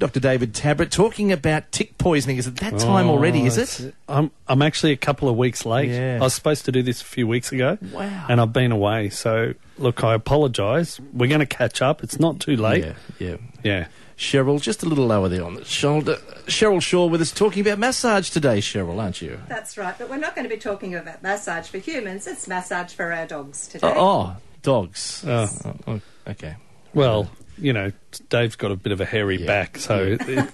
Dr. David Tabrett, talking about tick poisoning. Is it that time Oh, already, is it? I'm, I'm actually a couple of weeks late. Yeah. I was supposed to do this a few weeks ago. Wow. And I've been away. So, look, I apologise. We're going to catch up. It's not too late. Yeah, yeah. Yeah. Cheryl, just a little lower there on the shoulder. Cheryl Shaw with us talking about massage today, Cheryl, aren't you? That's right, but we're not going to be talking about massage for humans. It's massage for our dogs today. Oh, oh dogs. Oh. Oh, oh, okay. Well, you know, Dave's got a bit of a hairy Yeah. back, so it-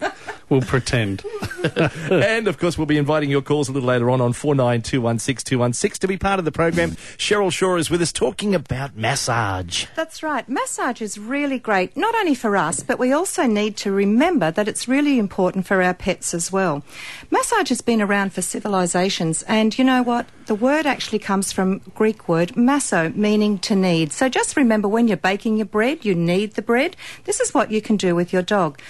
we'll pretend. and of course, we'll be inviting your calls a little later on on 49216216 to be part of the program. Cheryl Shaw is with us talking about massage. That's right. Massage is really great, not only for us, but we also need to remember that it's really important for our pets as well. Massage has been around for civilizations, and you know what? The word actually comes from Greek word masso, meaning to knead. So just remember when you're baking your bread, you knead the bread. This is what you can do with your dog.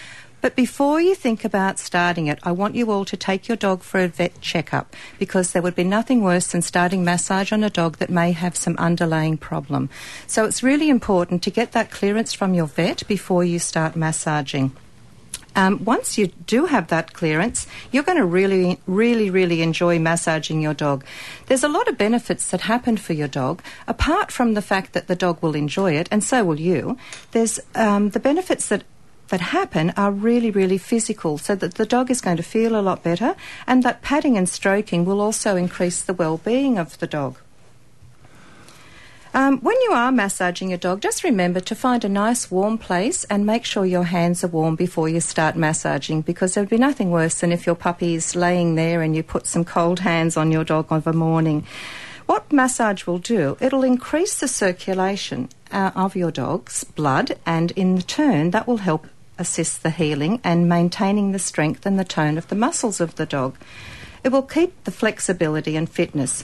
But before you think about starting it, I want you all to take your dog for a vet checkup because there would be nothing worse than starting massage on a dog that may have some underlying problem. So it's really important to get that clearance from your vet before you start massaging. Um, once you do have that clearance, you're going to really, really, really enjoy massaging your dog. There's a lot of benefits that happen for your dog, apart from the fact that the dog will enjoy it, and so will you. There's um, the benefits that that happen are really, really physical, so that the dog is going to feel a lot better, and that patting and stroking will also increase the well-being of the dog. Um, when you are massaging your dog, just remember to find a nice warm place and make sure your hands are warm before you start massaging because there would be nothing worse than if your puppy is laying there and you put some cold hands on your dog of a morning. What massage will do, it'll increase the circulation uh, of your dog's blood and in turn that will help assist the healing and maintaining the strength and the tone of the muscles of the dog. It will keep the flexibility and fitness.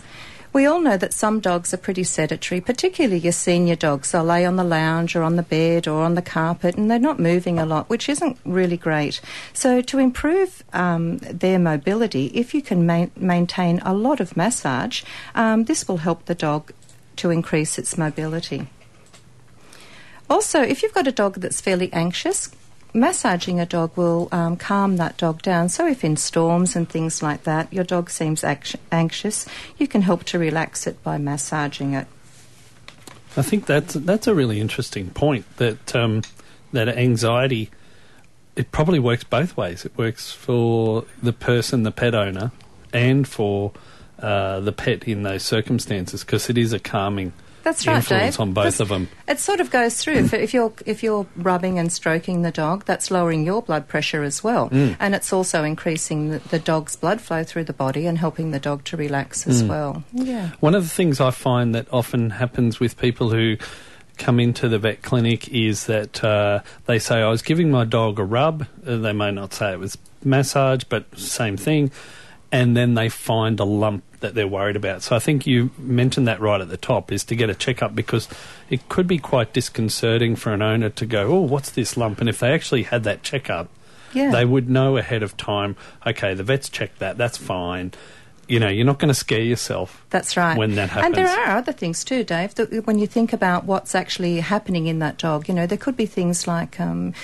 We all know that some dogs are pretty sedentary, particularly your senior dogs. They'll lay on the lounge or on the bed or on the carpet and they're not moving a lot, which isn't really great. So, to improve um, their mobility, if you can ma- maintain a lot of massage, um, this will help the dog to increase its mobility. Also, if you've got a dog that's fairly anxious, massaging a dog will um, calm that dog down. So, if in storms and things like that your dog seems anxious, you can help to relax it by massaging it. I think that's that's a really interesting point. That um, that anxiety, it probably works both ways. It works for the person, the pet owner, and for uh, the pet in those circumstances because it is a calming That's right, influence Dave. on both 'Cause of them. It sort of goes through. if, if you're if you're rubbing and stroking the dog, that's lowering your blood pressure as well, Mm. and it's also increasing the, the dog's blood flow through the body and helping the dog to relax as Mm. well. Yeah. One of the things I find that often happens with people who come into the vet clinic is that uh, they say, I was giving my dog a rub. Uh, they may not say it was massage, but same thing. And then they find a lump that they're worried about. So I think you mentioned that right at the top is to get a checkup because it could be quite disconcerting for an owner to go, oh, what's this lump? And if they actually had that checkup, Yeah. they would know ahead of time, okay, the vet's checked that, that's fine. You know, you're not going to scare yourself. That's right. when that happens. And there are other things too, Dave. That when you think about what's actually happening in that dog, you know, there could be things like. Um,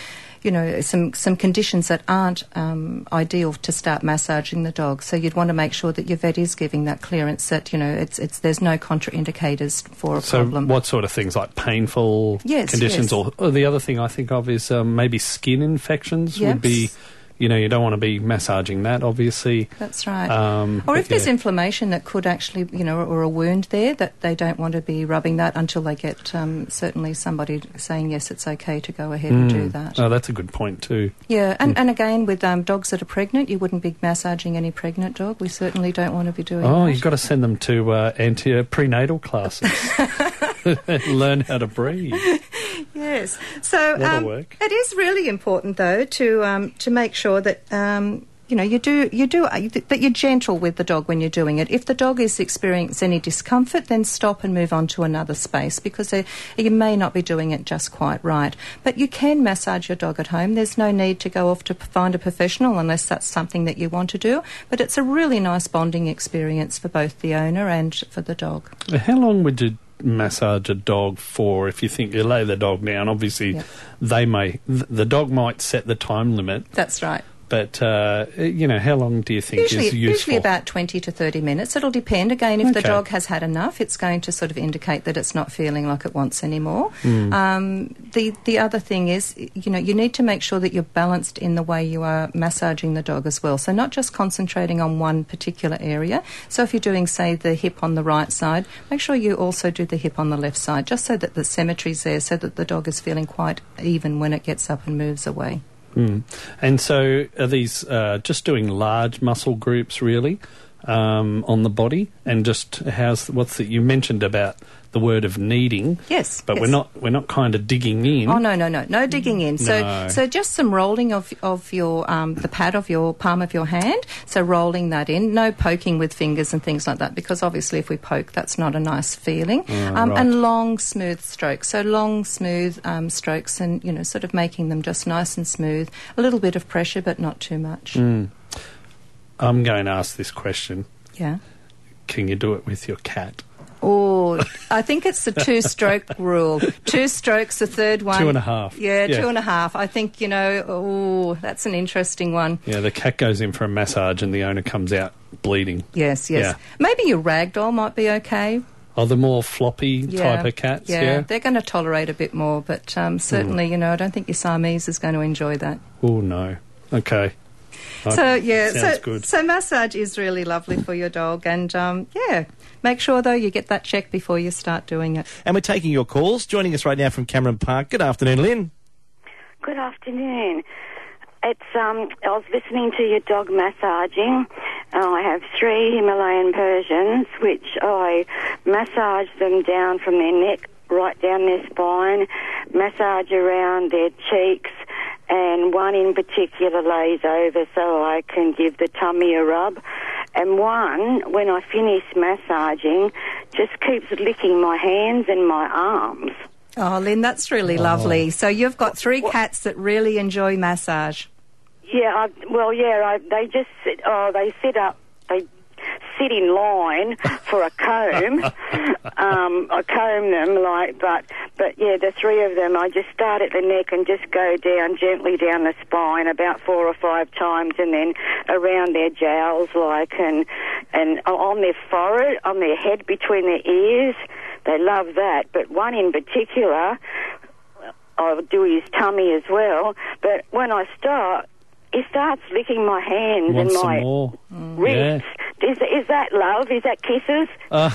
you know, some, some conditions that aren't um, ideal to start massaging the dog. So you'd want to make sure that your vet is giving that clearance that, you know, it's, it's, there's no contraindicators for a So, problem. what sort of things like painful Yes, conditions, yes. or, or the other thing I think of is um, maybe skin infections would be, Yes. You know, you don't want to be massaging that, obviously. That's right. Um, or if there's yeah. inflammation that could actually, you know, or a wound there, that they don't want to be rubbing that until they get um, certainly somebody saying yes, it's okay to go ahead and do Mm. that. Oh, that's a good point too. Yeah, and, and again, with um, dogs that are pregnant, you wouldn't be massaging any pregnant dog. We certainly don't want to be doing Oh, that. you've got to send them to uh, anti prenatal classes, learn how to breathe. Yes. So um, work. it is really important, though, to um, to make sure that. Um, you know, you do, you do, uh, that you're gentle with the dog when you're doing it. If the dog is experiencing any discomfort, then stop and move on to another space because they, you may not be doing it just quite right. But you can massage your dog at home. There's no need to go off to find a professional unless that's something that you want to do. But it's a really nice bonding experience for both the owner and for the dog. How long would you massage a dog for? If you think you lay the dog down, obviously Yeah. they may th- the dog might set the time limit, That's right. But uh, you know how long do you think Usually, is useful? usually about 20 to 30 minutes. It'll depend. Again, if the dog has had enough, it's going to sort of indicate that it's not feeling like it wants anymore. Hmm. Um, the, the other thing is, you know, you need to make sure that you're balanced in the way you are massaging the dog as well. So not just concentrating on one particular area. So if you're doing, say, the hip on the right side, make sure you also do the hip on the left side, just so that the symmetry's there, so that the dog is feeling quite even when it gets up and moves away. Mm. And so, are these uh, just doing large muscle groups really um, on the body, and just how's what's that you mentioned about the word of kneading? Yes, but we're not we're not kind of digging in. Oh no, no, no, no digging in. So, No. so just some rolling of of your um, the pad of your palm of your hand. So rolling that in. No poking with fingers and things like that, because obviously if we poke, that's not a nice feeling. um, right. And long, smooth strokes. So long, smooth um, strokes, and you know, sort of making them just nice and smooth. A little bit of pressure, but not too much. Mm. I'm going to ask this question: Yeah. Can you do it with your cat? Oh, I think it's the two stroke rule. Two strokes, the third one. Two and a half. Yeah, Yeah. two and a half. I think, you know, oh, that's an interesting one. Yeah, the cat goes in for a massage, and the owner comes out bleeding. Yes, yes. Yeah. Maybe your ragdoll might be okay. Oh, the more floppy Yeah. type of cats. Yeah, Yeah. they're going to tolerate a bit more, but um, certainly, you know, I don't think your Siamese is going to enjoy that. Oh no. Okay. So yeah, sounds so good. so massage is really lovely for your dog, and um, yeah, make sure though you get that check before you start doing it. And we're taking your calls. Joining us right now from Cameron Park. Good afternoon, Lynn. Good afternoon. It's um. I was listening to your dog massaging. Uh, I have three Himalayan Persians, which I massage them down from their neck right down their spine, massage around their cheeks, and one in particular lays over so I can give the tummy a rub. And one, when I finish massaging, just keeps licking my hands and my arms. Oh, Lynn, that's really oh. lovely. So you've got three cats that really enjoy massage. Yeah, I, well, yeah, I, they just sit, oh, they sit up, they sit in line for a comb. um, I comb them like, but but yeah, the three of them, I just start at the neck and just go down gently down the spine about four or five times, and then around their jowls, like, and and on their forehead, on their head, between their ears. They love that, but one in particular. I'll do his tummy as well. But when I start, he starts licking my hands Want and some my more? wrists. Is, is that love? Is that kisses? Uh,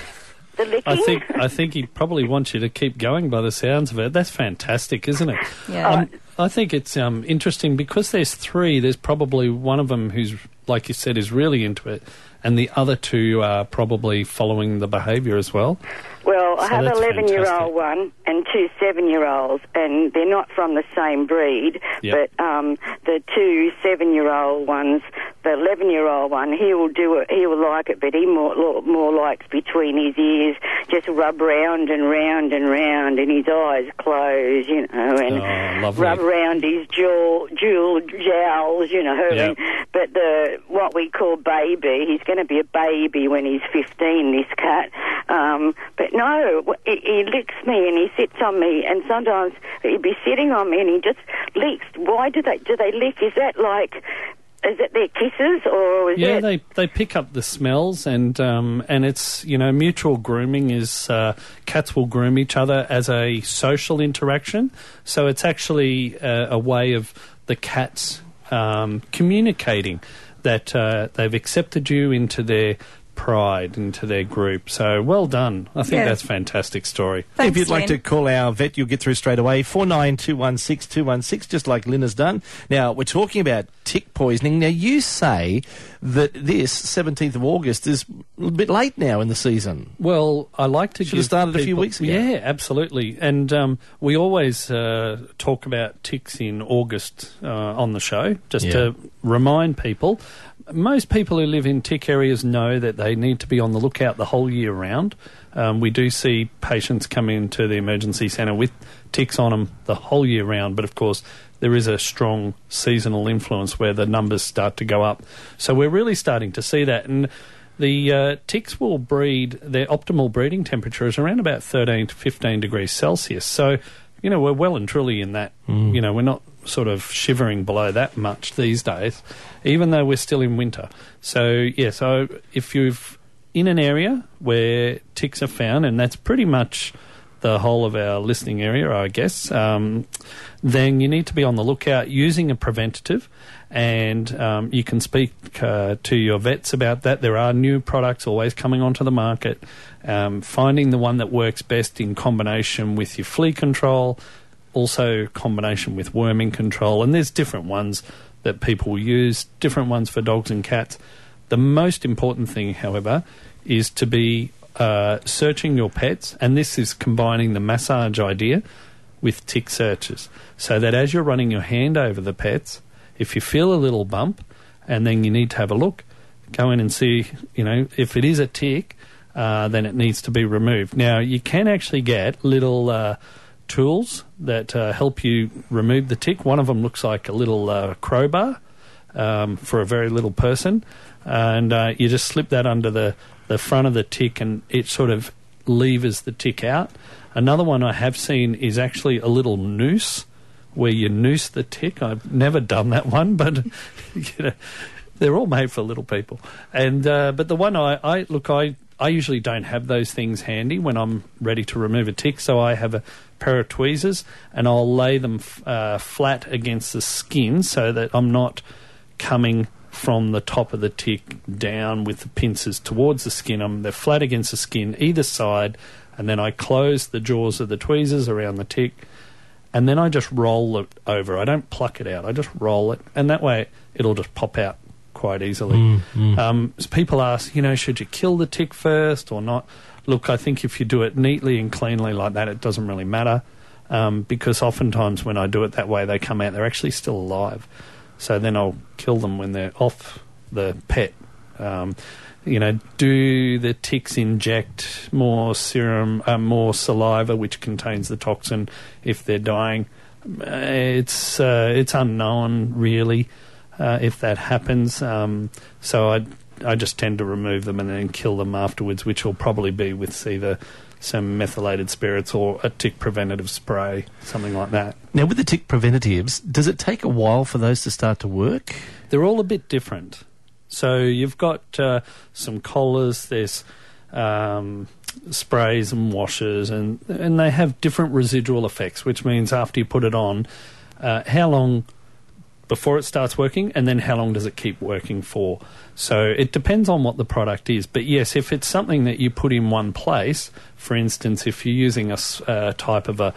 The licking? I think I think he probably wants you to keep going by the sounds of it. That's fantastic, isn't it? Yeah. Um, I think it's um, interesting because there's three. There's probably one of them who's, like you said, is really into it, and the other two are probably following the behaviour as well. Well, I have an eleven-year-old one and two seven year olds, and they're not from the same breed. Yep. But um, the two seven year old ones, the 11 year old one, he will do it, he will like it, but he more, more likes between his ears, just rub round and round and round, and his eyes close, you know, and Oh, rub round his jaw, jewel jowls, you know. Yep. And, but the what we call baby, he's going to be a baby when he's 15, this cat. Um, but no, he, he licks me and he sits on me, and sometimes he'd be sitting on me and he just licks. Why do they do they lick? Is that like? Is it their kisses or is Yeah, it? they they pick up the smells, and um, and it's you know mutual grooming is uh, cats will groom each other as a social interaction. So it's actually uh, a way of the cats um, communicating that uh, they've accepted you into their pride, into their group. So well done. I think Yeah. that's a fantastic story. Thanks, if you'd like to call our vet, you'll get through straight away. 49216216, just like Lynn has done. Now, we're talking about tick poisoning. Now, you say that this, 17th of August, is a bit late now in the season. Well, I like to Should have started a few weeks ago. Yeah, absolutely. And um, we always uh, talk about ticks in August uh, on the show, just Yeah. to remind people. Most people who live in tick areas know that they need to be on the lookout the whole year round. Um, we do see patients come into the emergency centre with ticks on them the whole year round, but of course, there is a strong seasonal influence where the numbers start to go up. So we're really starting to see that. And The uh, ticks will breed, their optimal breeding temperature is around about 13 to 15 degrees Celsius. So, you know, we're well and truly in that. You know, we're not sort of shivering below that much these days, even though we're still in winter. So, yeah, so if you've in an area where ticks are found, and that's pretty much the whole of our listening area, I guess, um, then you need to be on the lookout using a preventative. And um, you can speak uh, to your vets about that. There are new products always coming onto the market. Um, finding the one that works best in combination with your flea control, also combination with worming control. And there's different ones that people use, different ones for dogs and cats. The most important thing, however, is to be uh, searching your pets, and this is combining the massage idea with tick searches. So that as you're running your hand over the pets, if you feel a little bump and then you need to have a look, go in and see, you know, if it is a tick, uh, then it needs to be removed. Now, you can actually get little uh, tools that uh, help you remove the tick. One of them looks like a little uh, crowbar um, for a very little person, and uh, you just slip that under the, the front of the tick and it sort of levers the tick out. Another one I have seen is actually a little noose where you noose the tick. I've never done that one, but you know, they're all made for little people. And uh, but the one I, I look, I I usually don't have those things handy when I'm ready to remove a tick, so I have a pair of tweezers and I'll lay them f- uh, flat against the skin so that I'm not coming from the top of the tick down with the pincers towards the skin. I'm, they're flat against the skin either side, and then I close the jaws of the tweezers around the tick, and then I just roll it over. I don't pluck it out. I just roll it, and that way it'll just pop out quite easily. Um, s- people ask, you know, should you kill the tick first or not? Look, I think if you do it neatly and cleanly like that, it doesn't really matter. Um, because oftentimes when I do it that way, they come out, they're actually still alive. So then I'll kill them when they're off the pet. Um, you know, do the ticks inject more serum, uh, more saliva, which contains the toxin, if they're dying? Uh, It's uh, it's unknown, really, uh, if that happens. Um, so I I just tend to remove them and then kill them afterwards, which will probably be with either some methylated spirits or a tick preventative spray, something like that. Now, with the tick preventatives, does it take a while for those to start to work? they're all a bit different. So you've got uh, some collars, there's um, sprays and washes, and and they have different residual effects, which means after you put it on, uh, how long before it starts working, and then how long does it keep working for? So it depends on what the product is. But yes, if it's something that you put in one place, for instance, if you're using a uh, type of a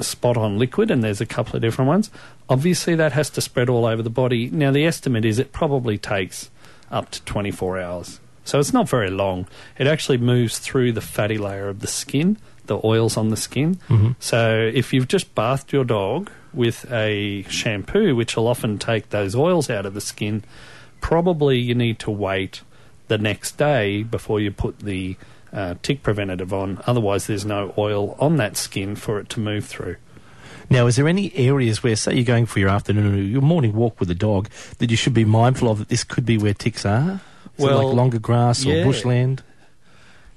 spot on liquid, and there's a couple of different ones, obviously that has to spread all over the body. Now, the estimate is it probably takes up to 24 hours. So it's not very long. It actually moves through the fatty layer of the skin, the oils on the skin. So if you've just bathed your dog with a shampoo, which will often take those oils out of the skin, probably you need to wait the next day before you put the uh, tick preventative on. Otherwise, there's no oil on that skin for it to move through. Now, is there any areas where, say, you're going for your afternoon or your morning walk with a dog, that you should be mindful of that this could be where ticks are? So Well, like longer grass or yeah. bushland?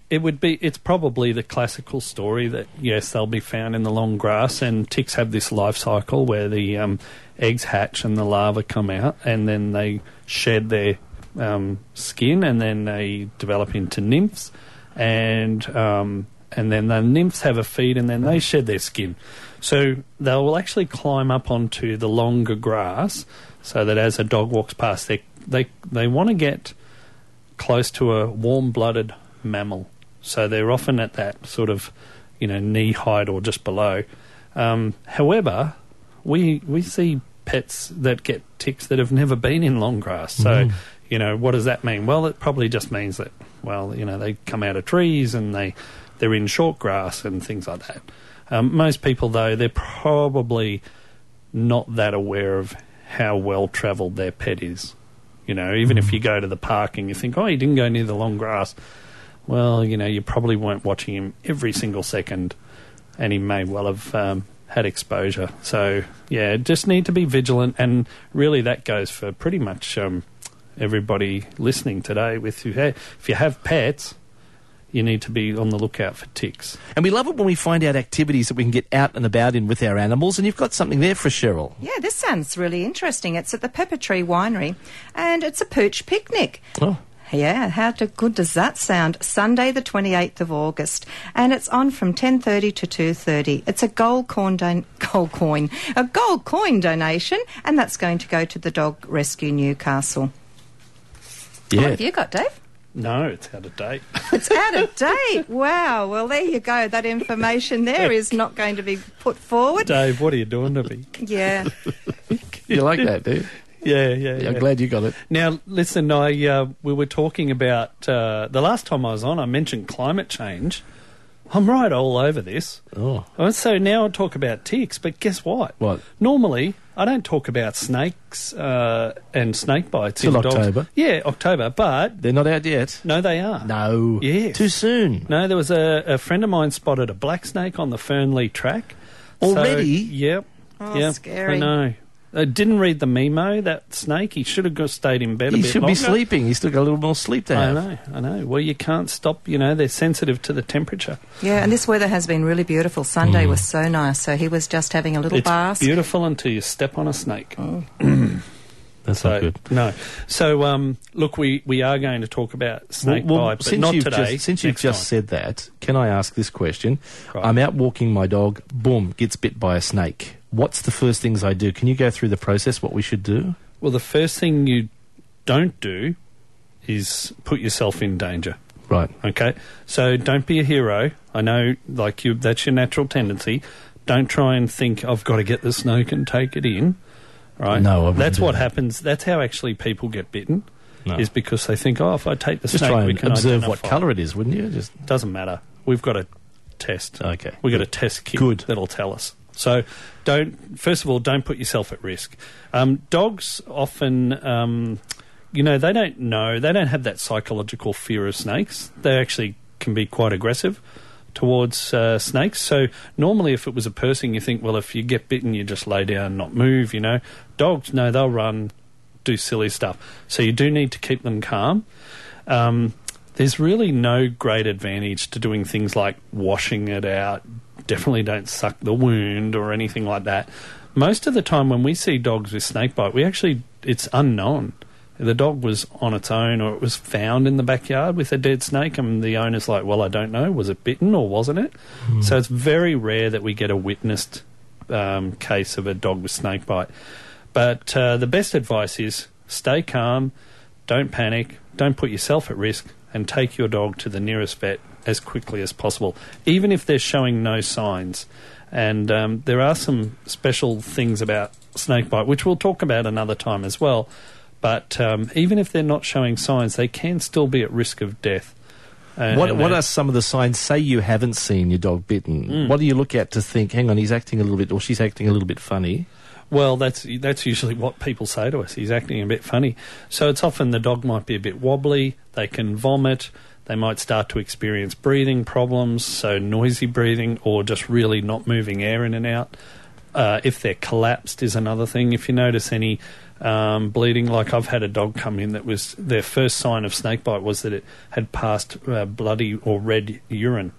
It would be. It's probably the classical story that yes, they'll be found in the long grass, and ticks have this life cycle where the um, eggs hatch and the larvae come out, and then they shed their um, skin, and then they develop into nymphs, and um, and then the nymphs have a feed, and then they shed their skin. So they will actually climb up onto the longer grass, so that as a dog walks past, they they they want to get close to a warm-blooded mammal. So they're often at that sort of, you know, knee height or just below. Um, however, we we see pets that get ticks that have never been in long grass. So, you know, what does that mean? Well, it probably just means that, well, you know, they come out of trees and they they're in short grass and things like that. Um, most people, though, they're probably not that aware of how well travelled their pet is. You know, even if you go to the park and you think, oh, he didn't go near the long grass, well, you know, you probably weren't watching him every single second, and he may well have um, had exposure. So, yeah, just need to be vigilant, and really that goes for pretty much um, everybody listening today with you. If you have pets, you need to be on the lookout for ticks. And we love it when we find out activities that we can get out and about in with our animals. And you've got something there for Cheryl. Yeah, this sounds really interesting. It's at the Pepper Tree Winery, and it's a pooch picnic. Oh. Yeah, how do, good does that sound? Sunday the 28th of August and it's on from 10:30 to 2:30. It's a gold coin don- gold coin, a gold coin donation and that's going to go to the Dog Rescue Newcastle. What Yeah. have you got, Dave? No, it's out of date. It's out of date. Wow. Well, there you go. That information there is not going to be put forward. Dave, what are you doing to me? Yeah. You like that, do you? Yeah, yeah, Yeah, yeah. I'm glad you got it. Now, listen, I uh, we were talking about uh, the last time I was on. I mentioned climate change. I'm right all over this. Oh. Oh, So now I'll talk about ticks, but guess what? What? Normally, I don't talk about snakes uh, and snake bites Till in dogs. October. Yeah, October. But They're not out yet. no, they are. No. Yeah. Too soon. No, there was a, a friend of mine spotted a black snake on the Fernleigh track. So, Already? yep. Oh, yep. scary. I know. I didn't read the memo, that snake. He should have got stayed in bed a bit. He bit should longer. be sleeping. He's still got a little more sleep to have. I know, I know. Well, you can't stop, you know, they're sensitive to the temperature. Yeah, and this weather has been really beautiful. Sunday mm. was so nice, so he was just having a little it's bask. beautiful until you step on a snake. Oh. That's So, not good. No. So, um, look, we, we are going to talk about snake Well, well, bite, but since not you've today. Just, since you've just time. said that, can I ask this question? Right. I'm out walking my dog, boom, gets bit by a snake. What's the first things I do? Can you go through the process, what we should do? Well, the first thing you don't do is put yourself in danger. Right. Okay, so don't be a hero. I know, like you, that's your natural tendency. Don't try and think I've got to get the snake and take it in. Right? No, I that's what that. happens. That's how actually people get bitten. No. Is because they think, oh, if I take the Just snake, try we and can observe what colour it is, wouldn't you? Just Doesn't matter. We've got a test. Okay. We've got a test kit Good. that'll tell us. So don't. First of all, don't put yourself at risk. Um, dogs often. Um, you know, they don't know, they don't have that psychological fear of snakes. They actually can be quite aggressive towards uh, snakes. So, normally, if it was a person, you think, well, if you get bitten, you just lay down not move, you know. Dogs, no, they'll run, do silly stuff. So, you do need to keep them calm. Um, there's really no great advantage to doing things like washing it out. Definitely don't suck the wound or anything like that. Most of the time, when we see dogs with snake bite, we actually, it's unknown. The dog was on its own or it was found in the backyard with a dead snake, and the owner's like, Well, I don't know. Was it bitten or wasn't it? So it's very rare that we get a witnessed um, case of a dog with snake bite. But uh, the best advice is stay calm, don't panic, don't put yourself at risk, and take your dog to the nearest vet as quickly as possible, even if they're showing no signs. And um, there are some special things about snakebite, which we'll talk about another time as well. But um, even if they're not showing signs, they can still be at risk of death. And- what and what are some of the signs? Say you haven't seen your dog bitten. Mm. What do you look at to think? Hang on, he's acting a little bit, or she's acting a little bit funny. Well, that's that's usually what people say to us. He's acting a bit funny. So it's often the dog might be a bit wobbly. They can vomit. They might start to experience breathing problems, so noisy breathing, or just really not moving air in and out. Uh, if they're collapsed is another thing. If you notice any um, bleeding, like I've had a dog come in that was their first sign of snakebite was that it had passed uh, bloody or red urine.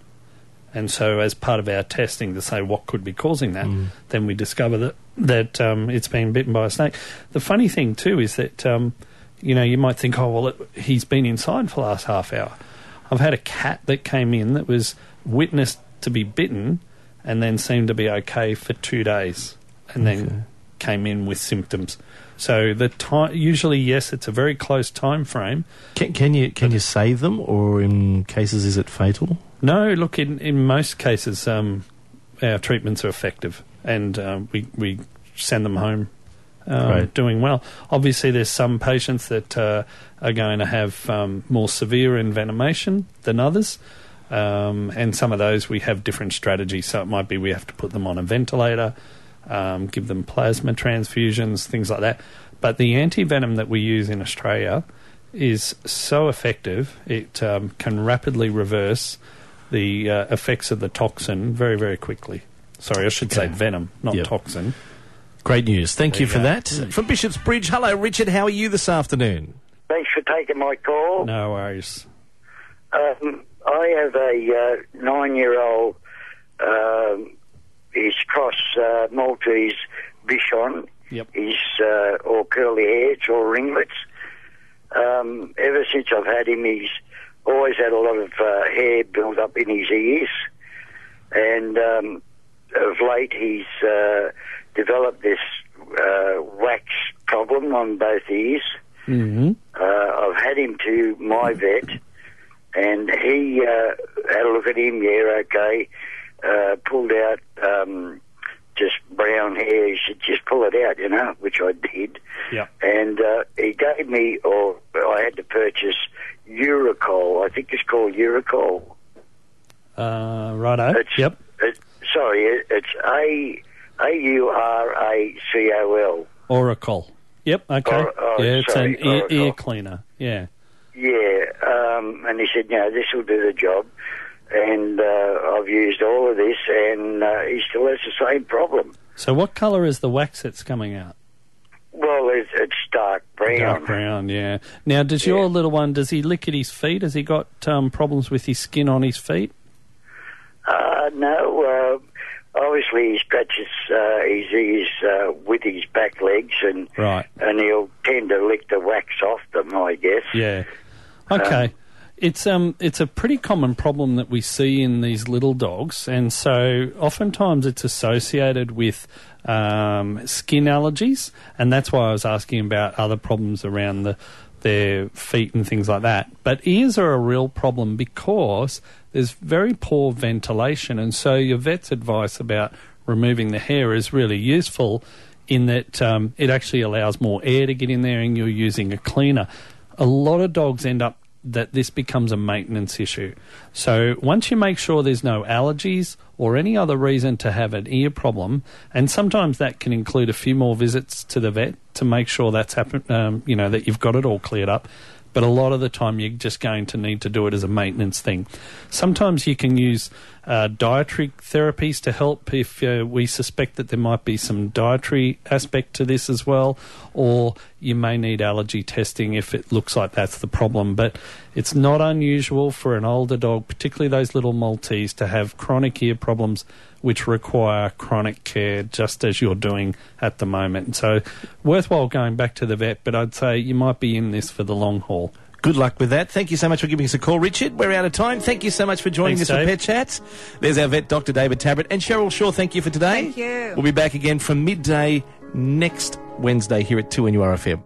And so, as part of our testing to say what could be causing that, then we discover that that um, it's been bitten by a snake. The funny thing too is that um, you know you might think, oh well, it, he's been inside for the last half hour. I've had a cat that came in that was witnessed to be bitten, and then seemed to be okay for two days, and then Okay. came in with symptoms. So the time usually yes, it's a very close time frame. Can, can you can you save them, or in cases is it fatal? No, look, in, in most cases, um, our treatments are effective and um, we, we send them home um, Right. doing well. Obviously, there's some patients that uh, are going to have um, more severe envenomation than others. Um, and some of those we have different strategies. So it might be we have to put them on a ventilator, um, give them plasma transfusions, things like that. But the anti venom that we use in Australia is so effective, it um, can rapidly reverse the uh, effects of the toxin very, very quickly. Sorry, I should say venom, not Yep. toxin. Great news. Thank There you you for go. that. From Bishop's Bridge, hello, Richard. How are you this afternoon? Thanks for taking my call. No worries. Um, I have a uh, nine-year-old. Um, he's cross uh, Maltese Bichon. Yep. He's uh, all curly hair, it's all ringlets. Um, ever since I've had him, he's always had a lot of uh, hair built up in his ears, and um, of late he's uh, developed this uh, wax problem on both ears. hmm Uh, I've had him to my vet, and he uh, had a look at him. Yeah, okay. Uh, pulled out um, just brown hair. He said, "Just pull it out," you know, which I did. Yeah. And uh, he gave me, or I had to purchase Uricol. I think it's called Uricol. Uh, righto. It's, Yep. It, sorry, it, it's A A U R A C O L. Oracle. Yep. Okay. Or- oh, yeah, it's sorry, an ear, ear cleaner. Yeah. Yeah, um, and he said, "No, this will do the job." And uh, I've used all of this, and uh, he still has the same problem. So, what colour is the wax that's coming out? Well, it's, it's dark brown. Dark brown. Yeah. Now, does your little one? Does he lick at his feet? Has he got um, problems with his skin on his feet? Uh, no, uh, obviously he scratches uh, his ears uh, with his back legs, and Right. and he'll tend to lick the wax off them, I guess. Yeah. Okay. it's um it's a pretty common problem that we see in these little dogs, and so oftentimes it's associated with um, skin allergies, and that's why I was asking about other problems around the their feet and things like that. But ears are a real problem because there's very poor ventilation, and so your vet's advice about removing the hair is really useful in that um, it actually allows more air to get in there, and you're using a cleaner. A lot of dogs end up that this becomes a maintenance issue. So once you make sure there's no allergies or any other reason to have an ear problem, and sometimes that can include a few more visits to the vet to make sure that's happened, um, you know, that you've got it all cleared up. But a lot of the time, you're just going to need to do it as a maintenance thing. Sometimes you can use uh, dietary therapies to help if uh, we suspect that there might be some dietary aspect to this as well, or you may need allergy testing if it looks like that's the problem. But it's not unusual for an older dog, particularly those little Maltese, to have chronic ear problems which require chronic care, just as you're doing at the moment. So, worthwhile going back to the vet, but I'd say you might be in this for the long haul. Good luck with that. Thank you so much for giving us a call, Richard. We're out of time. Thank you so much for joining Thanks, us for Pet Chats. There's our vet, Dr. David Tabbert. And Cheryl Shaw, thank you for today. Thank you. We'll be back again from midday next Wednesday here at 2NURFM.